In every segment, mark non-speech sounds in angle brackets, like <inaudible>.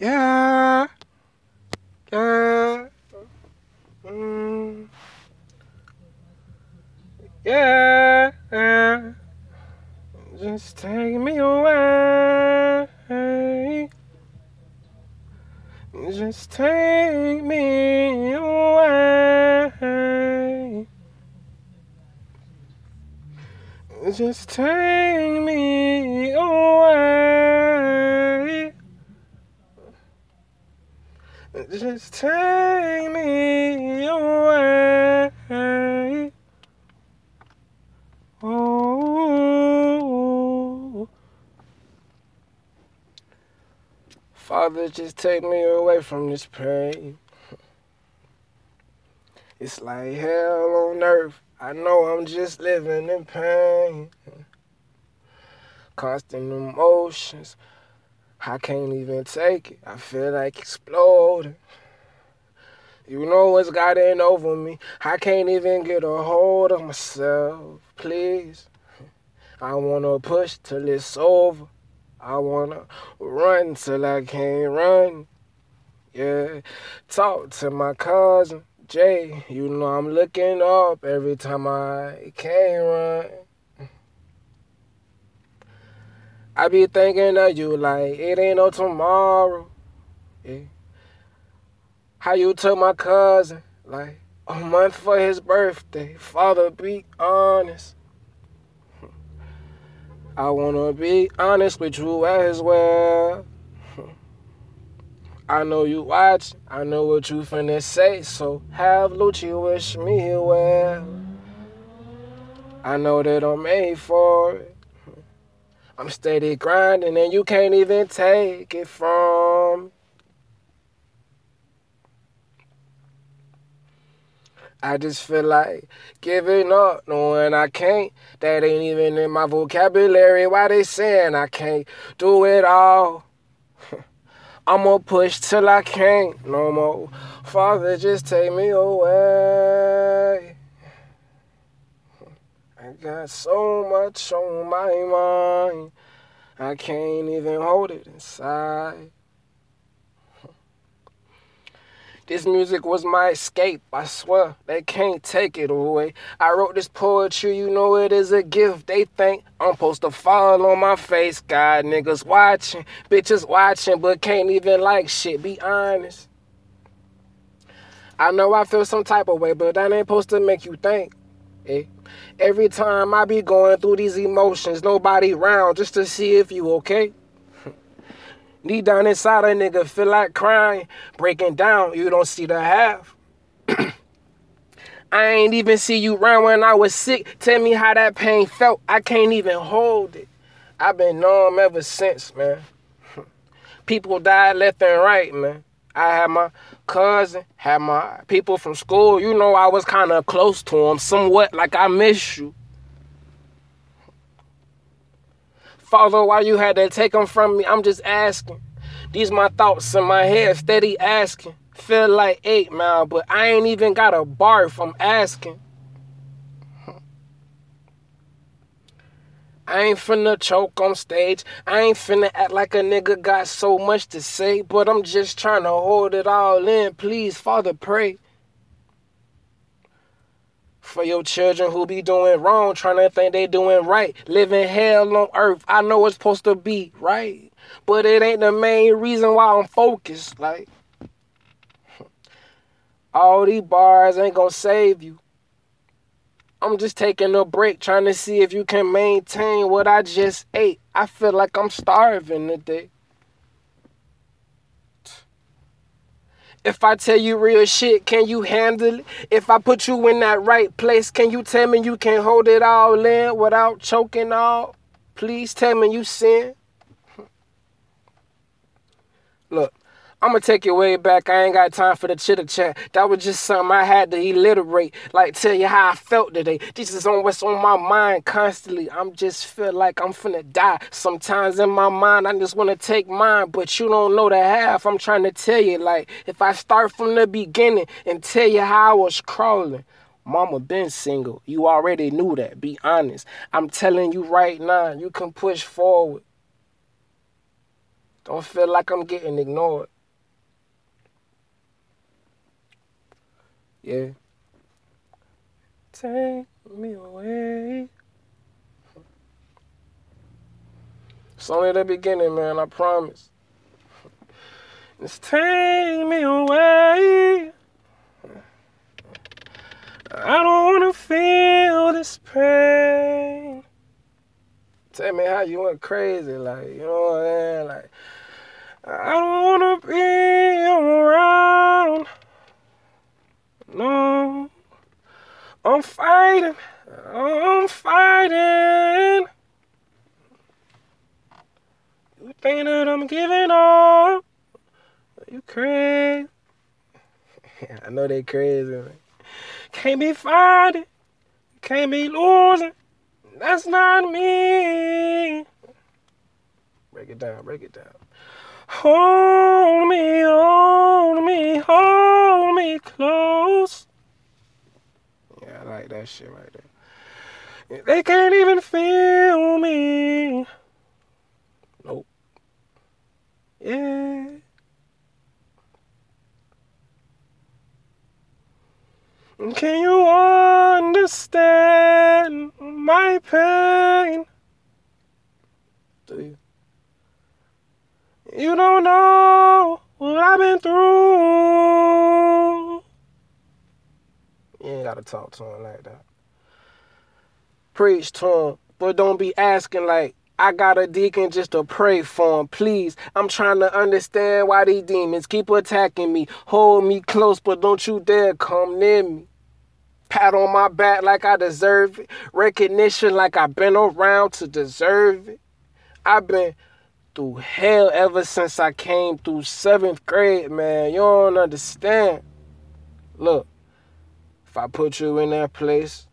Yeah. Yeah. Mm. Yeah. Just take me away. Just take me away. Just take me away. Just take me away. Oh. Father, just take me away from this pain. It's like hell on earth. I know I'm just living in pain. Constant emotions. I can't even take it. I feel like exploding. You know what's gotten over me. I can't even get a hold of myself. Please. I wanna push till it's over. I wanna run till I can't run. Yeah. Talk to my cousin. Jay, you know I'm looking up every time I can't run. I be thinking of you like it ain't no tomorrow. Yeah. How you took my cousin like a month for his birthday. Father, be honest. I wanna be honest with you as well. I know you watch, I know what you finna say, so have Lucci wish me well. I know that I'm made for it. I'm steady grinding and you can't even take it from. I just feel like giving up, knowing I can't. That ain't even in my vocabulary. Why they saying I can't do it all? <laughs> I'ma push till I can't no more. Father, just take me away. I got so much on my mind. I can't even hold it inside. This music was my escape, I swear, they can't take it away. I wrote this poetry, you know it is a gift. They think I'm supposed to fall on my face. God, niggas watching, bitches watching, but can't even like shit, be honest. I know I feel some type of way, but that ain't supposed to make you think. Eh? Every time I be going through these emotions, nobody around just to see if you okay. <laughs> Knee down inside a nigga feel like crying, breaking down, you don't see the half. <clears throat> I ain't even see you round when I was sick. Tell me how that pain felt. I can't even hold it. I've been numb ever since, man. <laughs> People died left and right, man. I had my cousin, had my people from school. You know, I was kind of close to them, somewhat like I miss you. Father, why you had to take them from me? I'm just asking. These my thoughts in my head, steady asking. Feel like eight mile, but I ain't even got a barf. I'm asking. I ain't finna choke on stage. I ain't finna act like a nigga got so much to say, but I'm just trying to hold it all in. Please, Father, pray for your children who be doing wrong, trying to think they doing right, living hell on earth. I know it's supposed to be right, but it ain't the main reason why I'm focused. Like, <laughs> all these bars ain't gonna save you. I'm just taking a break, trying to see if you can maintain what I just ate. I feel like I'm starving today. If I tell you real shit, can you handle it? If I put you in that right place, can you tell me you can hold it all in without choking all? Please tell me you sin. Look, I'm gonna take you way back. I ain't got time for the chitter chat. That was just something I had to alliterate. Like tell you how I felt today. This is on what's on my mind constantly. I'm just feel like I'm finna die. Sometimes in my mind I just wanna take mine, but you don't know the half. I'm trying to tell you, like, if I start from the beginning and tell you how I was crawling. Mama been single. You already knew that. Be honest. I'm telling you right now, you can push forward. Don't feel like I'm getting ignored. Yeah. Take me away. It's only the beginning, man, I promise. Just take me away. I don't wanna feel this pain. Tell me how you went crazy, like, you know what I'm saying? Like, I don't wanna be around. No, I'm fighting. I'm fighting. You think that I'm giving up? You crazy? <laughs> I know they crazy. Man. Can't be fighting. Can't be losing. That's not me. Break it down. Break it down. Hold me, hold me, hold me close. Like that shit right there. They can't even feel me. Nope. Yeah. Can you understand my pain? Do you? You don't know what I've been through. You ain't gotta talk to him like that. Preach to him, but don't be asking like, I got a deacon just to pray for him, please. I'm trying to understand why these demons keep attacking me. Hold me close, but don't you dare come near me. Pat on my back like I deserve it. Recognition like I've been around to deserve it. I've been through hell ever since I came through seventh grade, man. You don't understand. Look, I put you in that place,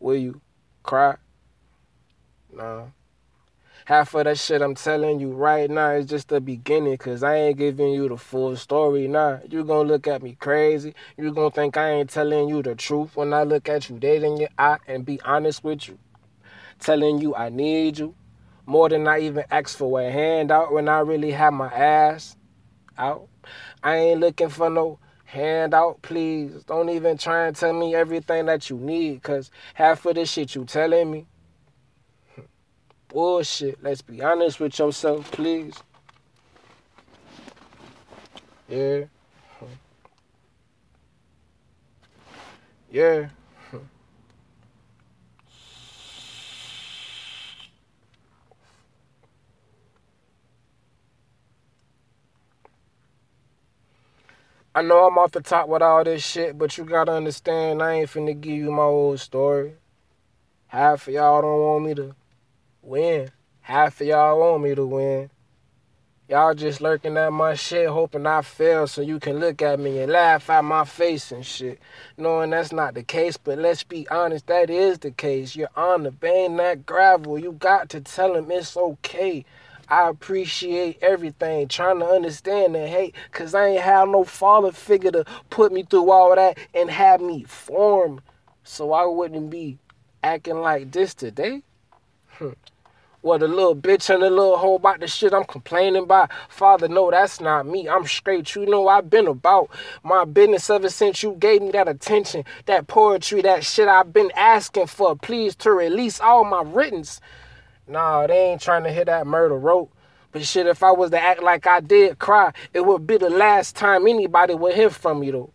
will you cry? No. Half of that shit I'm telling you right now is just the beginning, cause I ain't giving you the full story now. You gonna look at me crazy. You gonna think I ain't telling you the truth when I look at you dead in your eye and be honest with you. Telling you I need you more than I even asked for a handout when I really had my ass out. I ain't looking for no handout, please. Don't even try and tell me everything that you need, cause half of the shit you telling me bullshit. Let's be honest with yourself, please. Yeah. Yeah. I know I'm off the top with all this shit, but you gotta understand I ain't finna give you my old story. Half of y'all don't want me to win. Half of y'all want me to win. Y'all just lurking at my shit, hoping I fail so you can look at me and laugh at my face and shit. Knowing that's not the case, but let's be honest, that is the case. You're on the bang that gravel. You got to tell him it's okay. I appreciate everything, trying to understand that, hate, cause I ain't have no father figure to put me through all that and have me form, so I wouldn't be acting like this today. Hmm. Well, the little bitch and the little hoe about the shit I'm complaining about. Father, no, that's not me. I'm straight. You know, I've been about my business ever since you gave me that attention, that poetry, that shit I've been asking for. Please to release all my writtens. Nah, they ain't trying to hit that murder rope. But shit, if I was to act like I did cry, it would be the last time anybody would hear from me, though.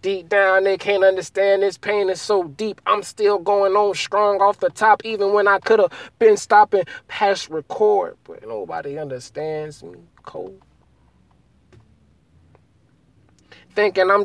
Deep down, they can't understand this pain is so deep. I'm still going on strong off the top, even when I could have been stopping past record. But nobody understands me, cold. Thinking I'm